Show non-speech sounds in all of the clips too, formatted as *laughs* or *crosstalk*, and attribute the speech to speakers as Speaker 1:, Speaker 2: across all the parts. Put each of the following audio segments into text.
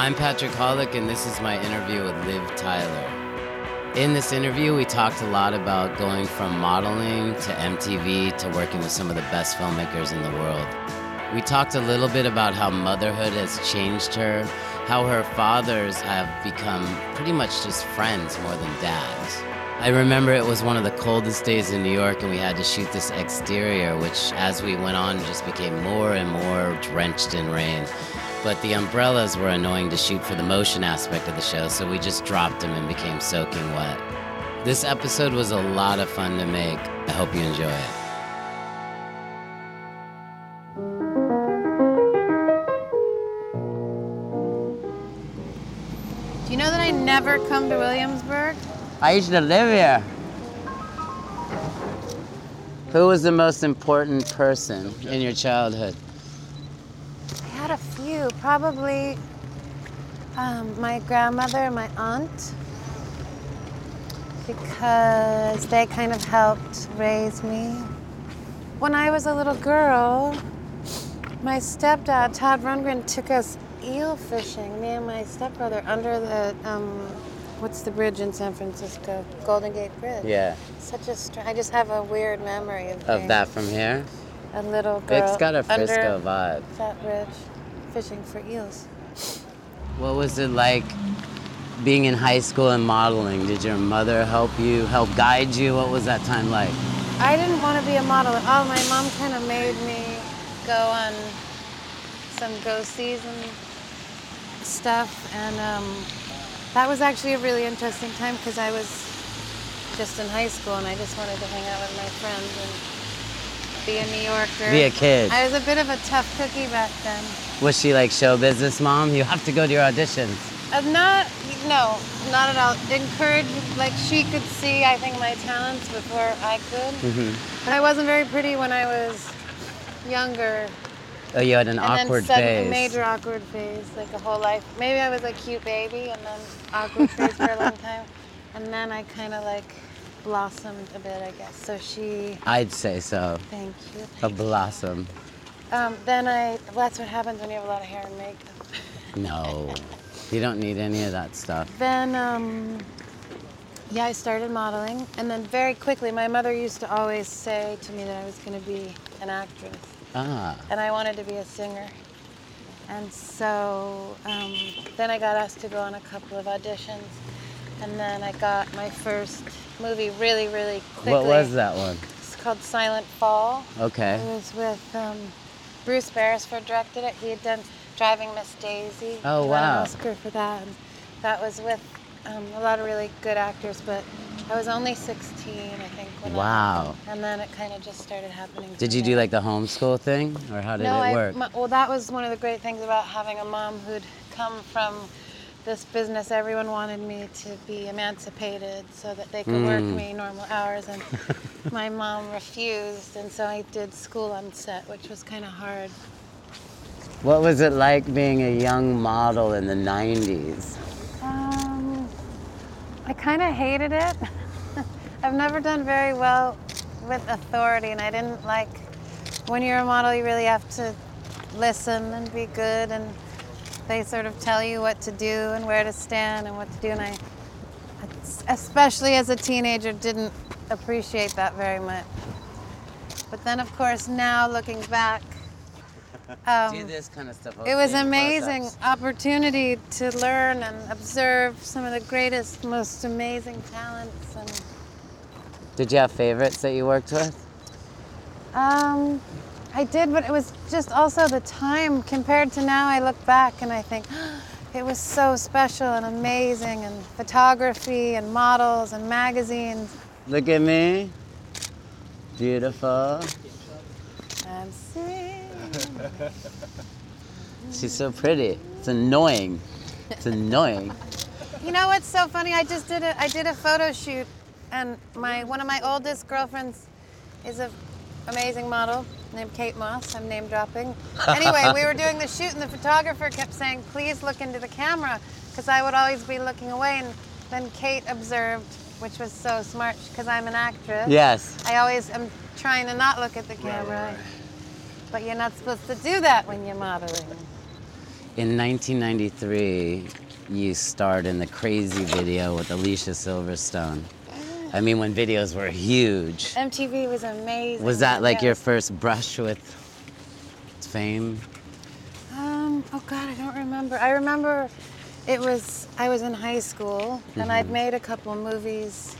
Speaker 1: I'm Patrick Hoelck, and this is my interview with Liv Tyler. In this interview, we talked a lot about going from modeling to MTV to working with some of the best filmmakers in the world. We talked a little bit about how motherhood has changed her, how her fathers have become pretty much just friends more than dads. I remember it was one of the coldest days in New York, and we had to shoot this exterior, which as we went on just became more and more drenched in rain. But the umbrellas were annoying to shoot for the motion aspect of the show, so we just dropped them and became soaking wet. This episode was a lot of fun to make. I hope you enjoy it.
Speaker 2: Do you know that I never come to Williamsburg?
Speaker 1: I used to live here. Who was the most important person in your childhood?
Speaker 2: Had a few. Probably um, my grandmother and my aunt. Because they kind of helped raise me. When I was a little girl, my stepdad, Todd Rundgren, took us eel fishing, me and my stepbrother, under the, um, what's the bridge in San Francisco? Golden Gate Bridge.
Speaker 1: Yeah,
Speaker 2: Such a str- I just have a weird memory of,
Speaker 1: of that from here.
Speaker 2: a little girl.
Speaker 1: It's got a Frisco vibe.
Speaker 2: that bridge, fishing for eels.
Speaker 1: What was it like being in high school and modeling? Did your mother help you, help guide you? What was that time like?
Speaker 2: I didn't want to be a model at all. My mom kind of made me go on some go season stuff, and um, that was actually a really interesting time because I was just in high school and I just wanted to hang out with my friends and be a New Yorker.
Speaker 1: Be a kid.
Speaker 2: I was a bit of a tough cookie back then.
Speaker 1: Was she like show business mom? You have to go to your auditions.
Speaker 2: Uh, not, no, not at all. Encouraged, like she could see, I think, my talents before I could.
Speaker 1: Mm-hmm.
Speaker 2: But I wasn't very pretty when I was younger.
Speaker 1: Oh, you had an
Speaker 2: and
Speaker 1: awkward
Speaker 2: then
Speaker 1: phase.
Speaker 2: a major awkward phase, like a whole life. Maybe I was a cute baby and then awkward *laughs* phase for a long time. And then I kind of like blossomed a bit, I guess. So she,
Speaker 1: I'd say so.
Speaker 2: thank you.
Speaker 1: A blossom.
Speaker 2: Um, then I, well, that's what happens when you have a lot of hair and makeup.
Speaker 1: No, you don't need any of that stuff.
Speaker 2: Then, um, yeah, I started modeling. And then very quickly, my mother used to always say to me that I was going to be an actress.
Speaker 1: Ah,
Speaker 2: and I wanted to be a singer. And so um, then I got asked to go on a couple of auditions, and then I got my first movie really, really quickly.
Speaker 1: what was that one?
Speaker 2: It's called Silent Fall.
Speaker 1: Okay.
Speaker 2: It was with um, Bruce Beresford directed it. He had done Driving Miss Daisy.
Speaker 1: Oh, wow.
Speaker 2: Oscar for that. And that was with um, a lot of really good actors, but I was only 16, I think. When
Speaker 1: Wow.
Speaker 2: Happened. And then it kind of just started happening.
Speaker 1: Did you do like the homeschool thing, or how did
Speaker 2: no,
Speaker 1: it
Speaker 2: I,
Speaker 1: work?
Speaker 2: my- well, that was one of the great things about having a mom who'd come from this business. Everyone wanted me to be emancipated so that they could work
Speaker 1: Mm.
Speaker 2: me normal hours, and *laughs* my mom refused, and so I did school on set, which was kind of hard.
Speaker 1: What was it like being a young model in the 90s?
Speaker 2: Um, I kind of hated it. *laughs* I've never done very well with authority, and I didn't like when you're a model, you really have to listen and be good, and they sort of tell you what to do and where to stand and what to do. And I, especially as a teenager, didn't appreciate that very much. But then, of course, now looking back, *laughs* um,
Speaker 1: do this kind of stuff.
Speaker 2: it was amazing opportunity to learn and observe some of the greatest, most amazing talents. And
Speaker 1: Did you have favorites that you worked with?
Speaker 2: um, I did, but it was just also the time compared to now. I look back and I think *gasps* it was so special and amazing, and photography and models and magazines.
Speaker 1: Look at me. Beautiful.
Speaker 2: And sing. *laughs*
Speaker 1: She's so pretty. It's annoying. It's annoying.
Speaker 2: You know what's so funny? I just did a I did a photo shoot, and my one of my oldest girlfriends is a amazing model named Kate Moss. I'm name dropping. *laughs* Anyway, we were doing the shoot, and the photographer kept saying, "Please look into the camera," because I would always be looking away. And then Kate observed, which was so smart, because I'm an actress.
Speaker 1: Yes.
Speaker 2: I always am trying to not look at the camera. But you're not supposed to do that when you're modeling.
Speaker 1: In 1993, you starred in the Crazy video with Alicia Silverstone. I mean, when videos were huge.
Speaker 2: MTV was amazing.
Speaker 1: Was that like your first brush with fame?
Speaker 2: Um, oh God, I don't remember. I remember it was, I was in high school and I'd
Speaker 1: Mm-hmm.
Speaker 2: made a couple movies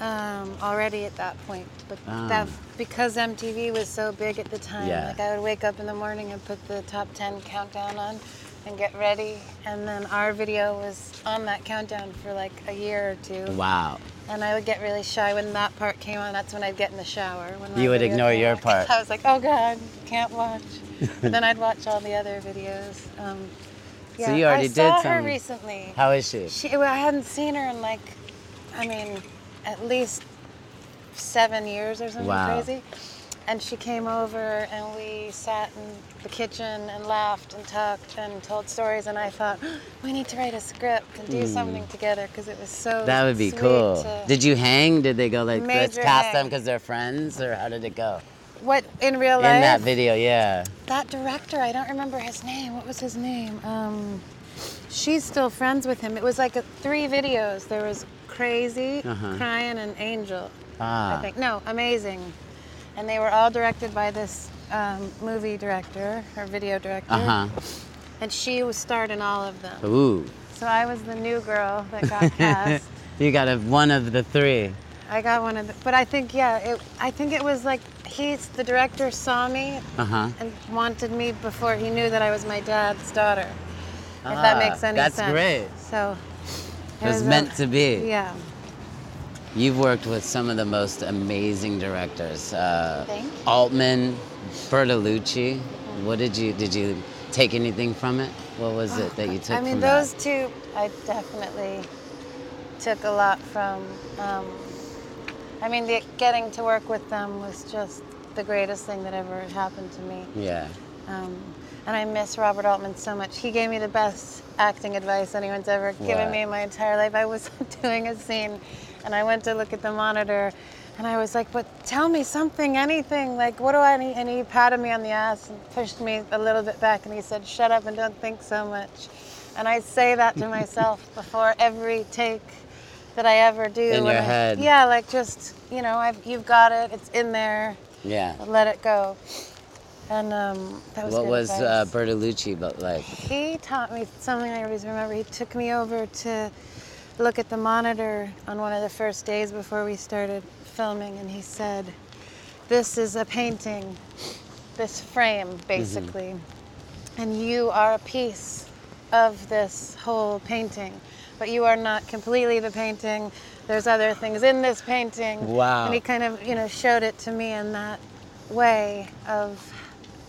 Speaker 2: um, already at that point. But
Speaker 1: Ah.
Speaker 2: that, because MTV was so big at the time,
Speaker 1: Yeah.
Speaker 2: like I would wake up in the morning and put the top 10 countdown on and get ready. And then our video was on that countdown for like a year or two.
Speaker 1: Wow.
Speaker 2: And I would get really shy when that part came on. That's when I'd get in the shower. When
Speaker 1: You would ignore your
Speaker 2: on. *laughs*
Speaker 1: part.
Speaker 2: I was like, oh God, can't watch. *laughs* but then I'd watch all the other videos. Um,
Speaker 1: So
Speaker 2: yeah,
Speaker 1: you already
Speaker 2: I
Speaker 1: did
Speaker 2: saw her recently.
Speaker 1: How is she?
Speaker 2: She, well, I hadn't seen her in like, I mean, at least seven years or something
Speaker 1: Wow.
Speaker 2: crazy. And she came over and we sat in the kitchen and laughed and talked and told stories. And I thought, *gasps* we need to write a script and do something together because it was so.
Speaker 1: That would be cool. Did you hang? Did they go like, let's cast them because they're friends? Or how did it go?
Speaker 2: What in real life?
Speaker 1: In that video, yeah.
Speaker 2: That director, I don't remember his name. What was his name? Um, she's still friends with him. It was like a, three videos. There was Crazy,
Speaker 1: Uh-huh.
Speaker 2: Crying, and Angel.
Speaker 1: Ah.
Speaker 2: I think no, Amazing, and they were all directed by this um, movie director or video director.
Speaker 1: Uh huh.
Speaker 2: And she was starred in all of them.
Speaker 1: Ooh.
Speaker 2: So I was the new girl that got *laughs* cast.
Speaker 1: you got a, one of the three.
Speaker 2: I got one of the, but I think yeah, it, I think it was like he's the director saw me
Speaker 1: Uh huh.
Speaker 2: and wanted me before he knew that I was my dad's daughter. If
Speaker 1: Ah,
Speaker 2: that makes any
Speaker 1: that's
Speaker 2: sense.
Speaker 1: great.
Speaker 2: So
Speaker 1: It was
Speaker 2: a-
Speaker 1: meant to be.
Speaker 2: Yeah.
Speaker 1: You've worked with some of the most amazing directors. Uh. Altman, Bertolucci. What did you did you take anything from it? What was it that you *sighs* took
Speaker 2: I mean, those
Speaker 1: that?
Speaker 2: two, I definitely took a lot from. Um, I mean, the, getting to work with them was just the greatest thing that ever happened to me.
Speaker 1: Yeah.
Speaker 2: Um, and I miss Robert Altman so much. He gave me the best acting advice anyone's ever given me in my entire life. I was *laughs* doing a scene and I went to look at the monitor and I was like, but tell me something, anything. Like, what do I need? And he patted me on the ass and pushed me a little bit back and he said, shut up and don't think so much. And I say that to myself *laughs* before every take that I ever do.
Speaker 1: In your
Speaker 2: I-
Speaker 1: head.
Speaker 2: Yeah, like just, you know, I've, you've got it, it's in there,
Speaker 1: Yeah.
Speaker 2: let it go. And um, that was
Speaker 1: What
Speaker 2: good
Speaker 1: was uh. Bertolucci but like?
Speaker 2: He taught me something I always remember. He took me over to look at the monitor on one of the first days before we started filming, and he said, This is a painting, this frame, mm-hmm. basically, and you are a piece of this whole painting, but you are not completely the painting. There's other things in this painting.
Speaker 1: Wow.
Speaker 2: And he kind of, you know, showed it to me in that way of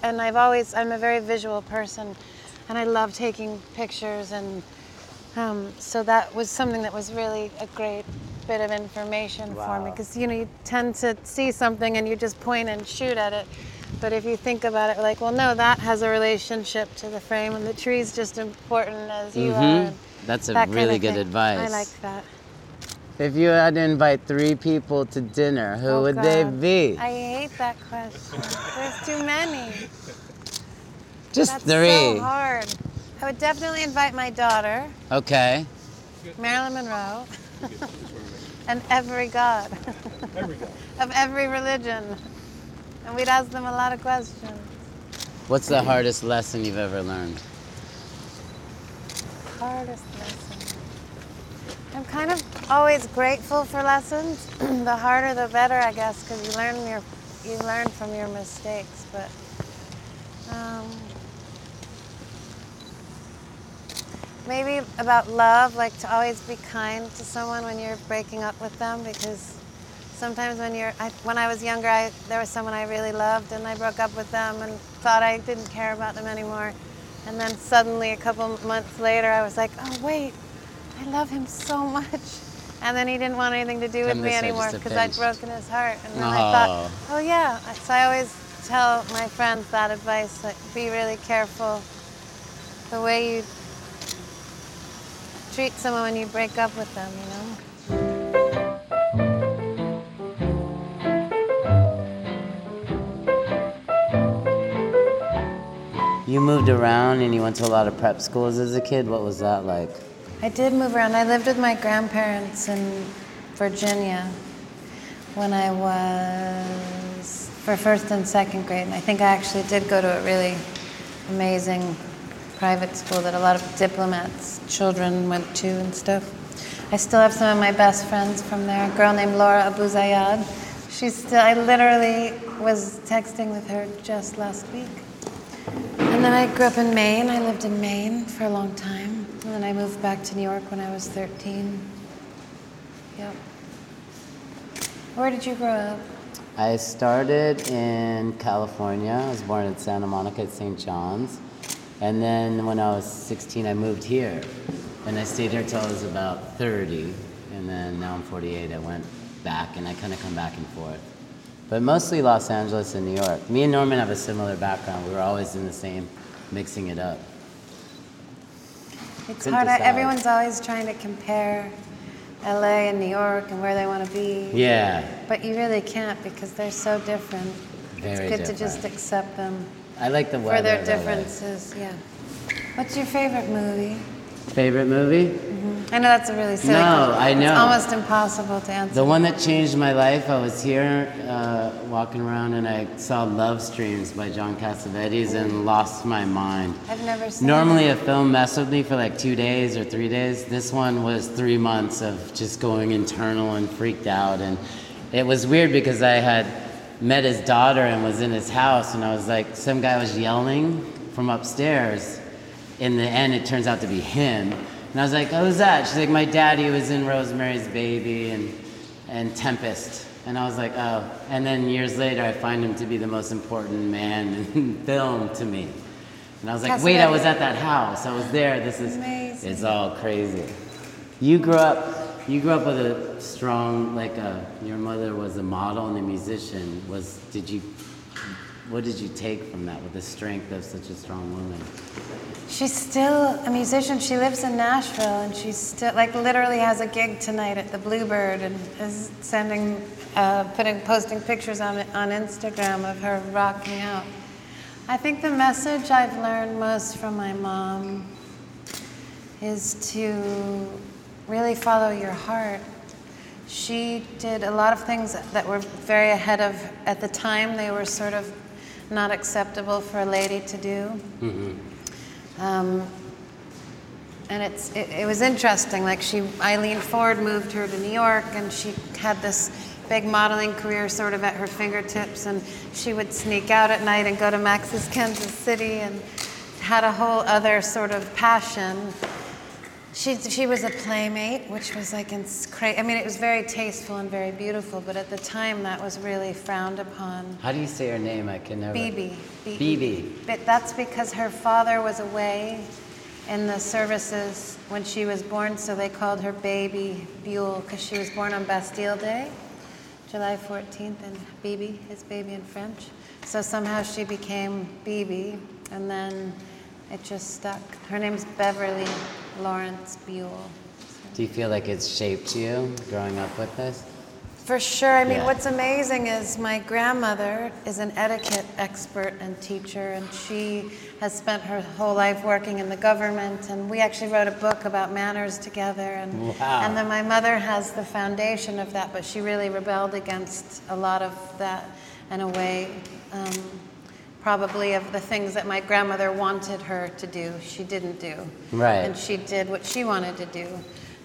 Speaker 2: and I've always I'm a very visual person, and I love taking pictures, and um, so that was something that was really a great bit of information for me because you know you tend to see something and you just point and shoot at it, but if you think about it, like well no that has a relationship to the frame, and the tree's just important as you are.
Speaker 1: Mhm.
Speaker 2: and
Speaker 1: That's a
Speaker 2: that kind
Speaker 1: really
Speaker 2: of
Speaker 1: good
Speaker 2: thing.
Speaker 1: advice.
Speaker 2: I like that.
Speaker 1: If you had to invite three people to dinner, who
Speaker 2: Oh,
Speaker 1: would they be?
Speaker 2: I hate that question. There's too many.
Speaker 1: Just
Speaker 2: That's
Speaker 1: three.
Speaker 2: so hard. I would definitely invite my daughter,
Speaker 1: Okay.
Speaker 2: Marilyn Monroe, *laughs* and every god *laughs* of every religion. And we'd ask them a lot of questions.
Speaker 1: What's the hardest lesson you've ever learned?
Speaker 2: Hardest lesson. I'm kind of always grateful for lessons. *clears throat* the harder, the better, I guess, because you learn your you learn from your mistakes. But um, maybe about love, like to always be kind to someone when you're breaking up with them, because sometimes when you're I, when I was younger, I, there was someone I really loved, and I broke up with them and thought I didn't care about them anymore. And then suddenly, a couple months later, I was like, oh, wait, I love him so *laughs* much. And then he didn't want anything to do with me anymore because I'd broken his heart. And then I thought, oh, yeah. So I always tell my friends that advice like, be really careful the way you treat someone when you break up with them, you know?
Speaker 1: You moved around and you went to a lot of prep schools as a kid. What was that like?
Speaker 2: I did move around. I lived with my grandparents in Virginia when I was for first and second grade. And I think I actually did go to a really amazing private school that a lot of diplomats' children went to and stuff. I still have some of my best friends from there. A girl named Laura Abu Zayad. She's still, I literally was texting with her just last week. And then I grew up in Maine. I lived in Maine for a long time. And then I moved back to New York when I was 13. Yep. Where did you grow up?
Speaker 1: I started in California. I was born in Santa Monica at St. John's. And then when I was 16, I moved here. And I stayed here till I was about 30. And then now I'm 48. I went back and I kind of come back and forth. But mostly Los Angeles and New York. Me and Norman have a similar background. We were always in the same, mixing it up.
Speaker 2: It's
Speaker 1: Couldn't
Speaker 2: hard.
Speaker 1: Decide.
Speaker 2: Everyone's always trying to compare LA and New York and where they want to be.
Speaker 1: Yeah,
Speaker 2: But you really can't because they're so different.
Speaker 1: Very
Speaker 2: it's good to just accept them
Speaker 1: I like the weather.
Speaker 2: for their differences. Yeah. What's your favorite movie?
Speaker 1: Favorite movie?
Speaker 2: I know that's a really silly
Speaker 1: No,
Speaker 2: question.
Speaker 1: I know.
Speaker 2: It's almost impossible to answer.
Speaker 1: The one that changed my life, I was here uh, walking around and I saw Love Streams by John Cassavetes and lost my mind.
Speaker 2: I've never seen
Speaker 1: Normally,
Speaker 2: it.
Speaker 1: a film messed with me for like two days or three days. This one was three months of just going internal and freaked out. And it was weird because I had met his daughter and was in his house, and I was like, some guy was yelling from upstairs. In the end, it turns out to be him. And I was like, oh, who's that? She's like, my daddy was in Rosemary's Baby and, and Tempest. And I was like, oh. And then years later, I find him to be the most important man *laughs* in film to me. And I was like, wait, I was at that house. I was there. This is,
Speaker 2: Amazing.
Speaker 1: it's all crazy. You grew up, you grew up with a strong, like a, your mother was a model and a musician. Was, did you, what did you take from that with the strength of such a strong woman?
Speaker 2: She's still a musician. She lives in Nashville, and she's still like literally has a gig tonight at the Bluebird, and is sending, uh, putting, posting pictures on on Instagram of her rocking out. I think the message I've learned most from my mom is to really follow your heart. She did a lot of things that were very ahead of, at the time, they were sort of not acceptable for a lady to do. Um, and it's, it, it was interesting. Like she, Eileen Ford moved her to New York, and she had this big modeling career sort of at her fingertips. And she would sneak out at night and go to Max's Kansas City, and had a whole other sort of passion. She, she was a playmate, which was like crazy. I mean, it was very tasteful and very beautiful, but at the time that was really frowned upon.
Speaker 1: How do you say her name? I can never.
Speaker 2: Bebe.
Speaker 1: Bebe.
Speaker 2: But that's because her father was away in the services when she was born, so they called her Baby Buell because she was born on Bastille Day, July 14th, and Bebe is baby in French. So somehow she became Bebe, and then it just stuck. Her name's Beverly Lawrence Buell.
Speaker 1: Do you feel like it's shaped you growing up with this?
Speaker 2: For sure. I mean,
Speaker 1: Yeah.
Speaker 2: what's amazing is my grandmother is an etiquette expert and teacher, and she has spent her whole life working in the government. And we actually wrote a book about manners together. And,
Speaker 1: Wow.
Speaker 2: and then my mother has the foundation of that, but she really rebelled against a lot of that in a way. Um, probably of the things that my grandmother wanted her to do, she didn't do.
Speaker 1: Right.
Speaker 2: And she did what she wanted to do.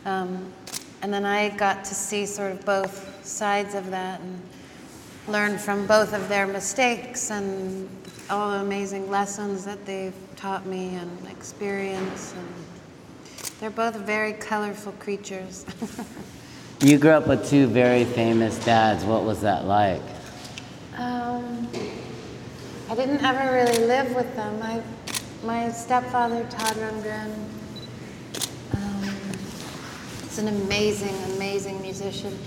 Speaker 2: Um, and then I got to see sort of both sides of that and learn from both of their mistakes and all the amazing lessons that they've taught me and experience. And they're both very colorful creatures. *laughs*
Speaker 1: You grew up with two very famous dads. What was that like?
Speaker 2: I didn't ever really live with them. My, my stepfather, Todd Rundgren, um, is an amazing, amazing musician.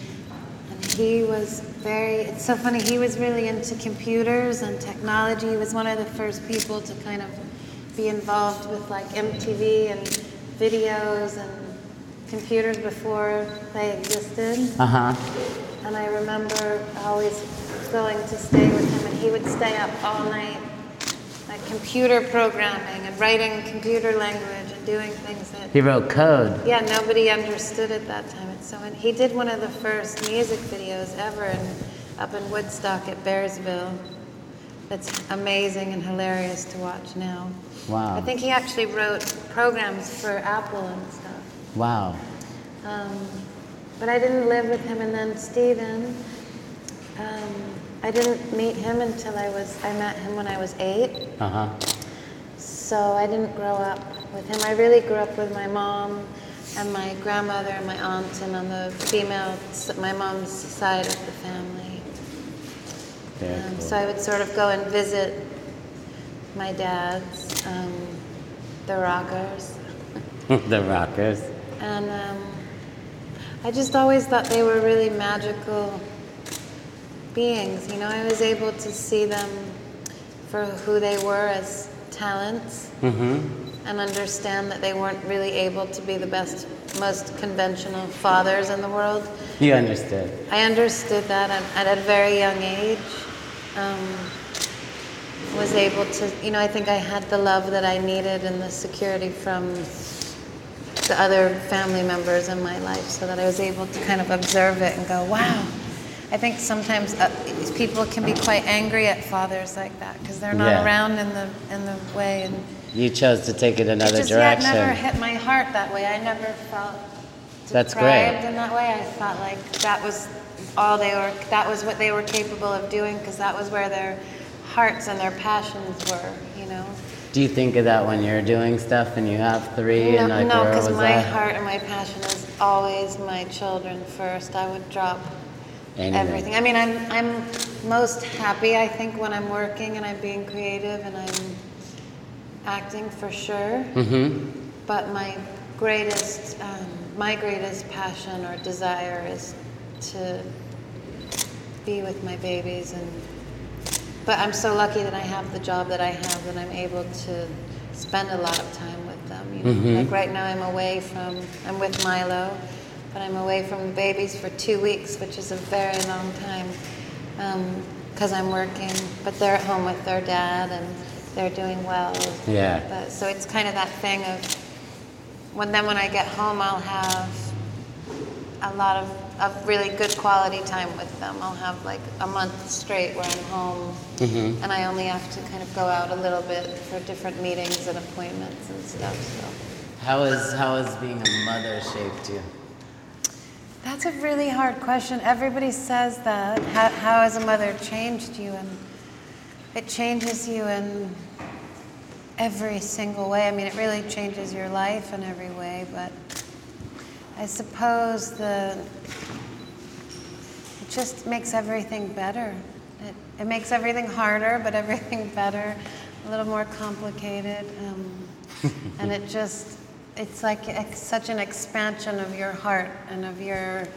Speaker 2: And he was very, it's so funny, he was really into computers and technology. He was one of the first people to kind of be involved with like MTV and videos and computers before they existed.
Speaker 1: Uh huh.
Speaker 2: And I remember always going to stay with him, and he would stay up all night, like computer programming and writing computer language and doing things that
Speaker 1: He wrote code.
Speaker 2: yeah nobody understood at that time. And so he did one of the first music videos ever in, up in Woodstock at Bearsville. That's amazing and hilarious to watch now.
Speaker 1: Wow.
Speaker 2: I think he actually wrote programs for Apple and stuff.
Speaker 1: Wow.
Speaker 2: Um, but I didn't live with him. And then Steven, um, I didn't meet him until I was, I met him when I was eight.
Speaker 1: Uh huh.
Speaker 2: So I didn't grow up with him. I really grew up with my mom and my grandmother and my aunt, and on the female, my mom's side of the family.
Speaker 1: Very
Speaker 2: Um,
Speaker 1: cool.
Speaker 2: so I would sort of go and visit my dad's, um, the Rockers. *laughs*
Speaker 1: the Rockers.
Speaker 2: And um, I just always thought they were really magical beings. You know, I was able to see them for who they were as talents
Speaker 1: Mm-hmm.
Speaker 2: and understand that they weren't really able to be the best, most conventional fathers in the world.
Speaker 1: You understood.
Speaker 2: I understood that at, at a very young age. Um, was able to, you know, I think I had the love that I needed and the security from the other family members in my life so that I was able to kind of observe it and go, wow. I think sometimes uh, people can be quite angry at fathers like that because they're not
Speaker 1: Yeah.
Speaker 2: around in the in the way and
Speaker 1: You chose to take it another
Speaker 2: it just yeah, it
Speaker 1: direction.
Speaker 2: never hit my heart that way. I never felt
Speaker 1: That's
Speaker 2: deprived
Speaker 1: great.
Speaker 2: in that way. I felt like that was all they were. That was what they were capable of doing because that was where their hearts and their passions were. You know.
Speaker 1: Do you think of that when you're doing stuff and you have three
Speaker 2: no,
Speaker 1: and like
Speaker 2: no,
Speaker 1: where
Speaker 2: because my
Speaker 1: that?
Speaker 2: heart and my passion is always my children first. I would drop
Speaker 1: Anything.
Speaker 2: everything. I mean, I'm I'm most happy. I think when I'm working and I'm being creative and I'm acting for sure.
Speaker 1: Mm-hmm.
Speaker 2: But my greatest, um, my greatest passion or desire is to be with my babies, and but I'm so lucky that I have the job that I have that I'm able to spend a lot of time with them. You know?
Speaker 1: Mhm.
Speaker 2: Like right now, I'm away from, I'm with Milo, but I'm away from the babies for two weeks, which is a very long time because I'm working. But they're at home with their dad, and they're doing well.
Speaker 1: Yeah.
Speaker 2: But, so it's kind of that thing of when then when I get home, I'll have a lot of, of really good quality time with them. I'll have like a month straight where I'm home,
Speaker 1: Mhm.
Speaker 2: and I only have to kind of go out a little bit for different meetings and appointments and stuff. So
Speaker 1: How is how is being a mother shaped you?
Speaker 2: That's a really hard question. Everybody says that. How, how has a mother changed you? And it changes you in every single way. I mean, it really changes your life in every way, but I suppose the it just makes everything better. It, it makes everything harder, but everything better, a little more complicated. Um, and it just, it's like such an expansion of your heart and of your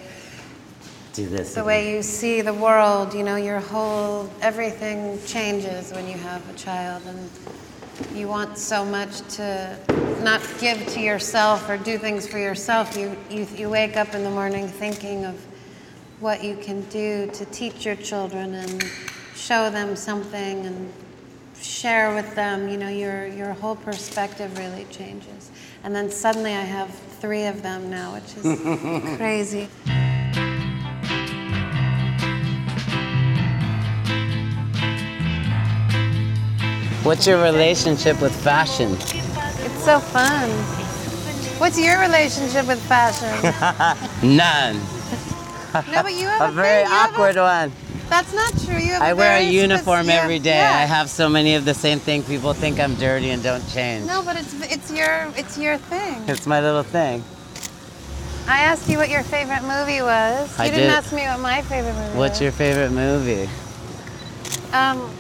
Speaker 1: Do this.
Speaker 2: the
Speaker 1: again.
Speaker 2: way you see the world, you know, your whole everything changes when you have a child and you want so much to not give to yourself or do things for yourself. You you, you wake up in the morning thinking of what you can do to teach your children and show them something and share with them, you know, your your whole perspective really changes. And then suddenly I have 3 of them now, which is *laughs* crazy.
Speaker 1: What's your relationship with fashion?
Speaker 2: It's so fun. What's your relationship with fashion? *laughs*
Speaker 1: None.
Speaker 2: no, but you have *laughs* a,
Speaker 1: A very
Speaker 2: have a-
Speaker 1: awkward one.
Speaker 2: That's not true. You have
Speaker 1: I wear a uniform every day.
Speaker 2: yeah.
Speaker 1: I have so many of the same thing. People think I'm dirty and don't change.
Speaker 2: No, but it's it's your it's your thing.
Speaker 1: It's my little thing.
Speaker 2: I asked you what your favorite movie was.
Speaker 1: I
Speaker 2: you didn't
Speaker 1: did.
Speaker 2: ask me what my favorite movie
Speaker 1: What's
Speaker 2: was.
Speaker 1: your favorite movie?
Speaker 2: um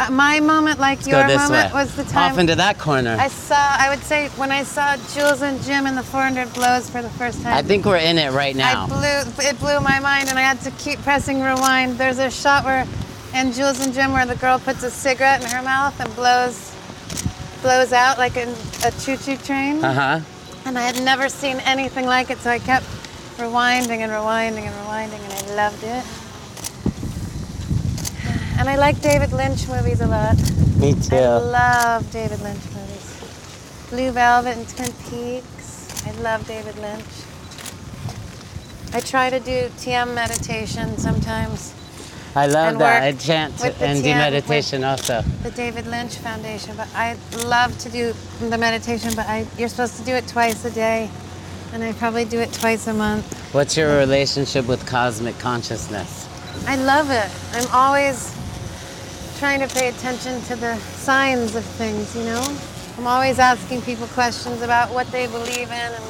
Speaker 2: uh, my moment like
Speaker 1: Let's
Speaker 2: your moment
Speaker 1: way.
Speaker 2: was the time
Speaker 1: Off into that corner.
Speaker 2: I saw I would say when I saw Jules and Jim in the 400 blows for the first time.
Speaker 1: I think we're in it right now.
Speaker 2: I blew it blew my mind and I had to keep pressing rewind. There's a shot where in Jules and Jim where the girl puts a cigarette in her mouth and blows blows out like in a choo-choo train.
Speaker 1: Uh huh.
Speaker 2: And I had never seen anything like it, so I kept rewinding and rewinding and rewinding and I loved it. And I like David Lynch movies a lot.
Speaker 1: Me too.
Speaker 2: I love David Lynch movies. Blue Velvet and Twin Peaks. I love David Lynch. I try to do TM meditation sometimes.
Speaker 1: I love that. I chant and do meditation also.
Speaker 2: The David Lynch Foundation, but I love to do the meditation, but I, you're supposed to do it twice a day, and I probably do it twice a month.
Speaker 1: What's your relationship with cosmic consciousness?
Speaker 2: I love it. I'm always trying to pay attention to the signs of things, you know? I'm always asking people questions about what they believe in and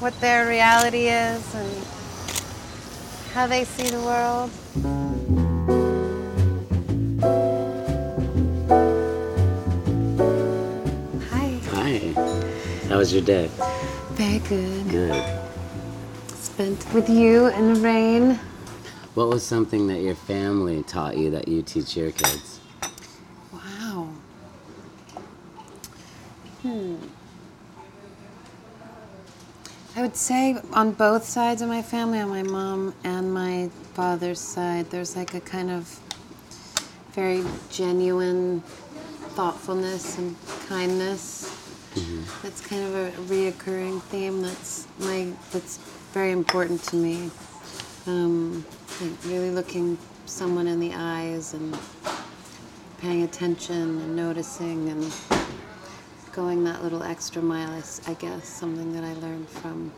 Speaker 2: what their reality is and how they see the world. Hi.
Speaker 1: Hi. How was your day?
Speaker 2: Very good.
Speaker 1: Good.
Speaker 2: Spent with you in the rain.
Speaker 1: What was something that your family taught you that you teach your kids?
Speaker 2: Wow. Hmm. I would say on both sides of my family, on my mom and my father's side, there's like a kind of very genuine thoughtfulness and kindness. That's kind of a reoccurring theme. That's my that's very important to me. Um, like really looking someone in the eyes and paying attention and noticing and going that little extra mile is, I guess, something that I learned from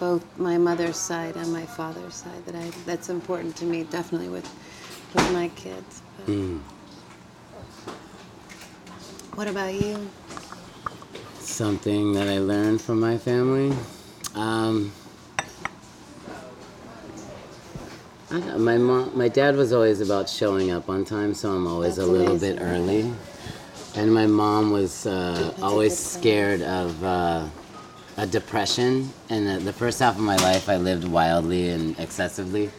Speaker 2: both my mother's side and my father's side that I that's important to me definitely with with my kids.
Speaker 1: Mm.
Speaker 2: What about you?
Speaker 1: Something that I learned from my family. Um, I know, my mom, my dad was always about showing up on time, so I'm always
Speaker 2: That's
Speaker 1: a little
Speaker 2: amazing.
Speaker 1: bit early. And my mom was uh, always scared of uh, a depression. And the, the first half of my life, I lived wildly and excessively.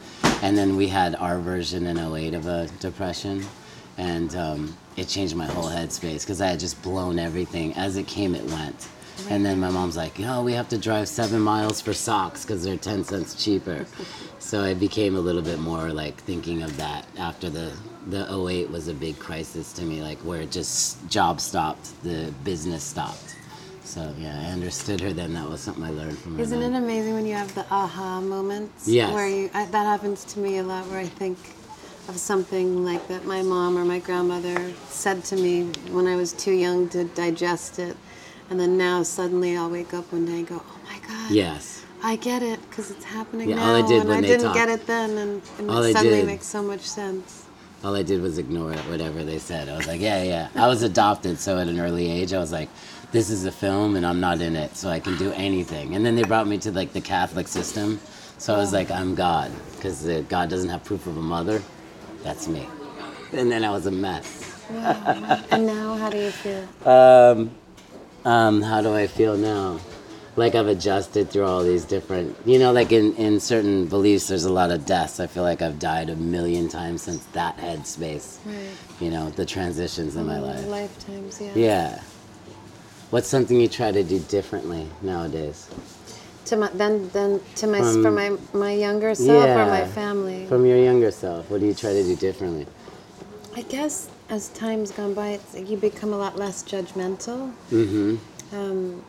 Speaker 1: And then we had our version in 08 of a depression. And um, it changed my whole headspace because I had just blown everything. As it came, it went. And then my mom's like, yo, we have to drive seven miles for socks because they're 10 cents cheaper. So I became a little bit more like thinking of that after the, the 08 was a big crisis to me, like where it just job stopped, the business stopped. So yeah, I understood her then. That was something I learned from her.
Speaker 2: Isn't
Speaker 1: then.
Speaker 2: it amazing when you have the aha moments?
Speaker 1: Yes.
Speaker 2: Where you I, that happens to me a lot. Where I think of something like that my mom or my grandmother said to me when I was too young to digest it, and then now suddenly I'll wake up one day and go, "Oh my God,
Speaker 1: Yes.
Speaker 2: I get it because it's happening
Speaker 1: Yeah,
Speaker 2: now,
Speaker 1: all I did
Speaker 2: and
Speaker 1: when
Speaker 2: I
Speaker 1: they
Speaker 2: didn't
Speaker 1: talked.
Speaker 2: get it then, and, and
Speaker 1: All
Speaker 2: it suddenly
Speaker 1: did-
Speaker 2: makes so much sense."
Speaker 1: All I did was ignore it, whatever they said. I was like, yeah, yeah. I was adopted, so at an early age, I was like, this is a film and I'm not in it, so I can do anything. And then they brought me to like the Catholic system, so I was like, I'm God, because God doesn't have proof of a mother. That's me. And then I was a mess.
Speaker 2: and now, how do you feel? *laughs*
Speaker 1: Um, um, how do I feel now? Like I've adjusted through all these different, you know, like in, in certain beliefs, there's a lot of deaths. I feel like I've died a million times since that headspace.
Speaker 2: Right.
Speaker 1: You know, the transitions in my life.
Speaker 2: Lifetimes, yeah.
Speaker 1: Yeah. What's something you try to do differently nowadays?
Speaker 2: To my then then to my
Speaker 1: From-
Speaker 2: for my my younger self or my family.
Speaker 1: From your younger self, what do you try to do differently?
Speaker 2: I guess as time's gone by, it's, you become a lot less judgmental.
Speaker 1: Mm-hmm.
Speaker 2: Um,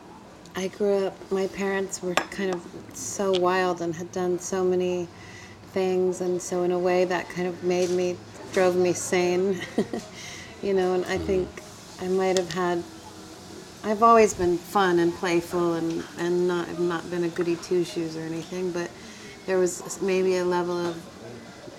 Speaker 2: I grew up, my parents were kind of so wild and had done so many things, and so in a way that kind of made me, drove me sane. *laughs* you know, and I think I might have had, I've always been fun and playful and, and not, I've not been a goody two shoes or anything, but there was maybe a level of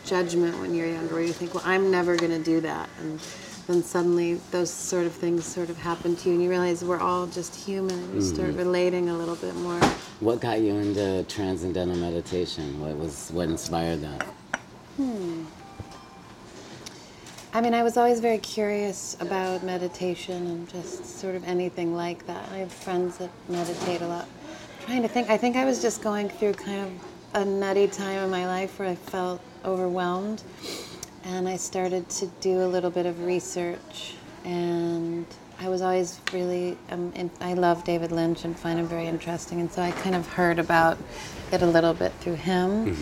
Speaker 2: judgment when you're younger where you think, well, I'm never going to do that. And then suddenly those sort of things sort of happen to you and you realize we're all just human and you start relating a little bit more.
Speaker 1: What got you into transcendental meditation? What was what inspired that? Hmm.
Speaker 2: I mean, I was always very curious about meditation and just sort of anything like that. I have friends that meditate a lot. trying to think, I think I was just going through kind of a nutty time in my life where I felt overwhelmed. And I started to do a little bit of research. And I was always really, um, in, I love David Lynch and find him very interesting. And so I kind of heard about it a little bit through him.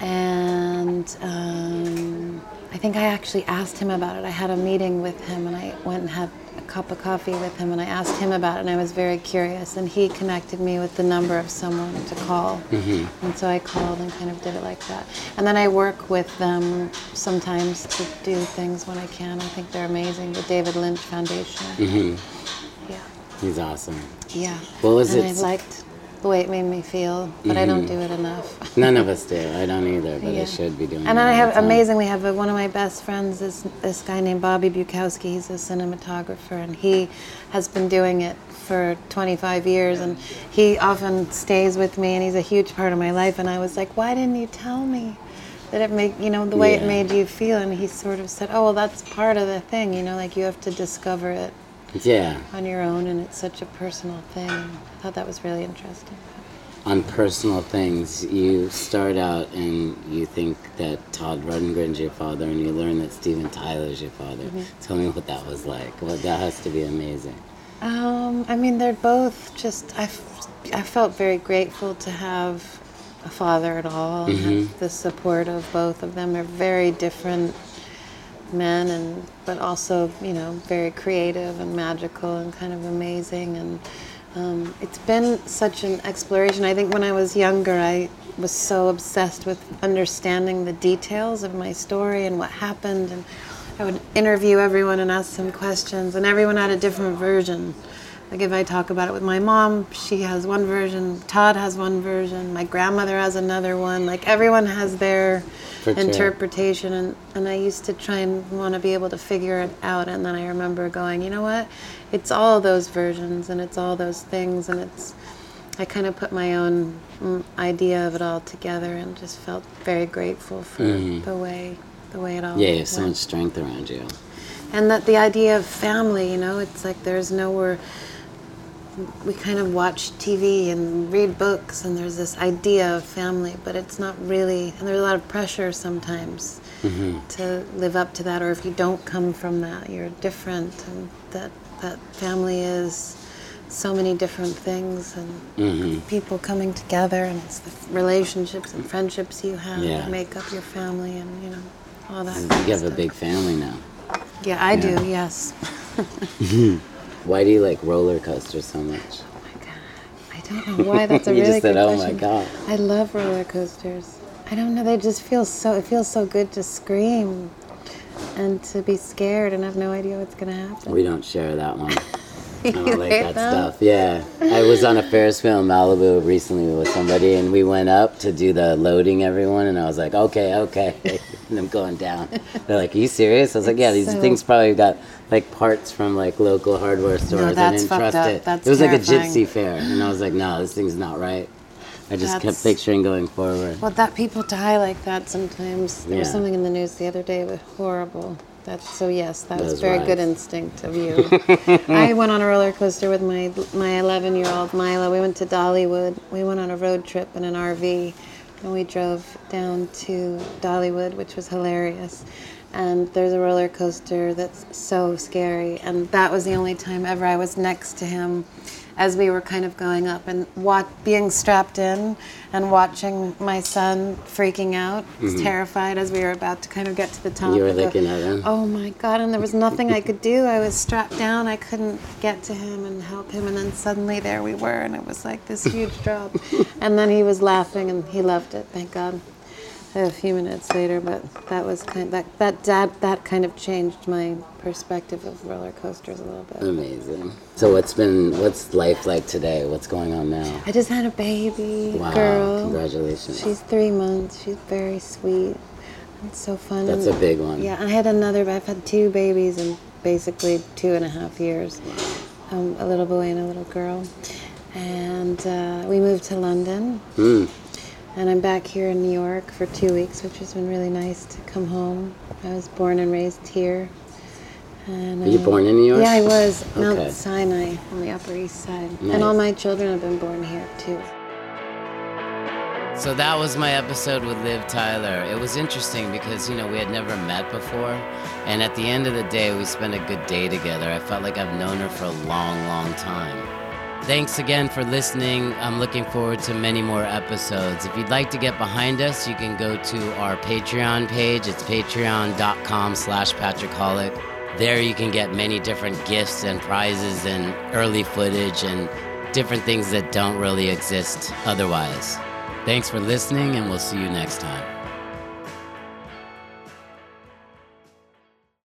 Speaker 2: And um, I think I actually asked him about it. I had a meeting with him and I went and had cup of coffee with him and I asked him about it and I was very curious and he connected me with the number of someone to call. Mm-hmm. And so I called and kind of did it like that. And then I work with them sometimes to do things when I can. I think they're amazing. The David Lynch Foundation. Mm-hmm. Yeah.
Speaker 1: He's awesome.
Speaker 2: Yeah.
Speaker 1: What was
Speaker 2: and
Speaker 1: it-
Speaker 2: I liked the way it made me feel, but I don't mm. do it enough. *laughs*
Speaker 1: None of us do. I don't either, but I should be doing it.
Speaker 2: And I have amazingly have a, one of my best friends is this guy named Bobby Bukowski. He's a cinematographer, and he has been doing it for 25 years. And he often stays with me, and he's a huge part of my life. And I was like, why didn't you tell me that it made you know the way it made you feel? And he sort of said, oh well, that's part of the thing. You know, like you have to discover it
Speaker 1: Yeah.
Speaker 2: on your own, and it's such a personal thing. I thought that was really interesting.
Speaker 1: On personal things, you start out and you think that Todd Rundgren's your father, and you learn that Steven Tyler's your father.
Speaker 2: Mm-hmm.
Speaker 1: Tell me what that was like. Well, that has to be amazing.
Speaker 2: Um, I mean, they're both just. I, f- I felt very grateful to have a father at all and have the support of both of them. They're very different men, and but also you know very creative and magical and kind of amazing. And um, it's been such an exploration. I think when I was younger, I was so obsessed with understanding the details of my story and what happened and I would interview everyone and ask them questions, and everyone had a different version. Like if I talk about it with my mom, she has one version, Todd has one version, my grandmother has another one. Like everyone has their interpretation, and, and I used to try and want to be able to figure it out. And then I remember going, you know what? It's all those versions, and it's all those things, and it's. I kind of put my own mm, idea of it all together, and just felt very grateful for the way the way it all.
Speaker 1: Yeah, have so much strength around you.
Speaker 2: and that the idea of family you know it's like there's nowhere we kind of watch tv and read books and there's this idea of family but it's not really and there's a lot of pressure sometimes to live up to that or if you don't come from that you're different and that that family is so many different things and
Speaker 1: Mm-hmm.
Speaker 2: people coming together and it's the relationships and friendships you have
Speaker 1: Yeah.
Speaker 2: that make up your family and you know all that
Speaker 1: You
Speaker 2: kind of
Speaker 1: have a big family now.
Speaker 2: Yeah, I
Speaker 1: Yeah.
Speaker 2: do. Yes. *laughs* *laughs*
Speaker 1: Why do you like roller coasters so much?
Speaker 2: Oh my god. I don't know why. That's a *laughs*
Speaker 1: You
Speaker 2: really
Speaker 1: just said,
Speaker 2: good
Speaker 1: "Oh my. God."
Speaker 2: I love roller coasters. I don't know. They just feel so. It feels so good to scream, and to be scared and have no idea what's gonna happen.
Speaker 1: We don't share that one. I don't like that stuff. Yeah. I was on a Ferris wheel in Malibu recently with somebody, and we went up to do the loading everyone, and I was like, okay, okay. *laughs* and I'm going down. They're like, are you serious? I was like, yeah, these
Speaker 2: so-
Speaker 1: things probably got like parts from like local hardware stores. I
Speaker 2: that's
Speaker 1: didn't
Speaker 2: fucked
Speaker 1: trust
Speaker 2: up.
Speaker 1: it.
Speaker 2: That's
Speaker 1: it was like a gypsy fair, and I was like, no, this thing's not right. I just kept picturing going forward.
Speaker 2: Well, that people die like that sometimes. There was something in the news the other day. It was horrible. That's so. Yes, that was very good instinct of you. *laughs* I went on a roller coaster with my my 11 year old Milo. We went to Dollywood. We went on a road trip in an RV, and we drove down to Dollywood, which was hilarious. And there's a roller coaster that's so scary, and that was the only time ever I was next to him as we were kind of going up and wat- being strapped in and watching my son freaking out, terrified as we were about to kind of get to the top.
Speaker 1: Mm-hmm. You were looking at him?
Speaker 2: Oh my God, and there was nothing I could do. I was strapped down. I couldn't get to him and help him. And then suddenly there we were, and it was like this huge drop. *laughs* And then he was laughing and he loved it, thank God. A few minutes later, but that was kind that that that, that kind of changed my perspective of roller coasters a little bit.
Speaker 1: Amazing. So what's been what's life like today? What's going on now?
Speaker 2: I just had a baby
Speaker 1: Wow!
Speaker 2: girl.
Speaker 1: Congratulations.
Speaker 2: She's three months. She's very sweet. It's so fun.
Speaker 1: That's a big one.
Speaker 2: Yeah, I had another. I've had two babies in basically two and a half years. Um, a little boy and a little girl. And uh, we moved to London.
Speaker 1: Hmm.
Speaker 2: And I'm back here in New York for two weeks, which has been really nice to come home. I was born and raised here. And,
Speaker 1: Were you
Speaker 2: uh,
Speaker 1: born in New York?
Speaker 2: Yeah, I was.
Speaker 1: Okay.
Speaker 2: Mount Sinai on the Upper East Side.
Speaker 1: Nice.
Speaker 2: And all my children have been born here too.
Speaker 1: So that was my episode with Liv Tyler. It was interesting because, you know, we had never met before. And at the end of the day, we spent a good day together. I felt like I've known her for a long, long time. Thanks again for listening. I'm looking forward to many more episodes. If you'd like to get behind us, you can go to our Patreon page. It's patreon.com slash Patrick Hoelck. There you can get many different gifts and prizes and early footage and different things that don't really exist otherwise. Thanks for listening, and we'll see you next time.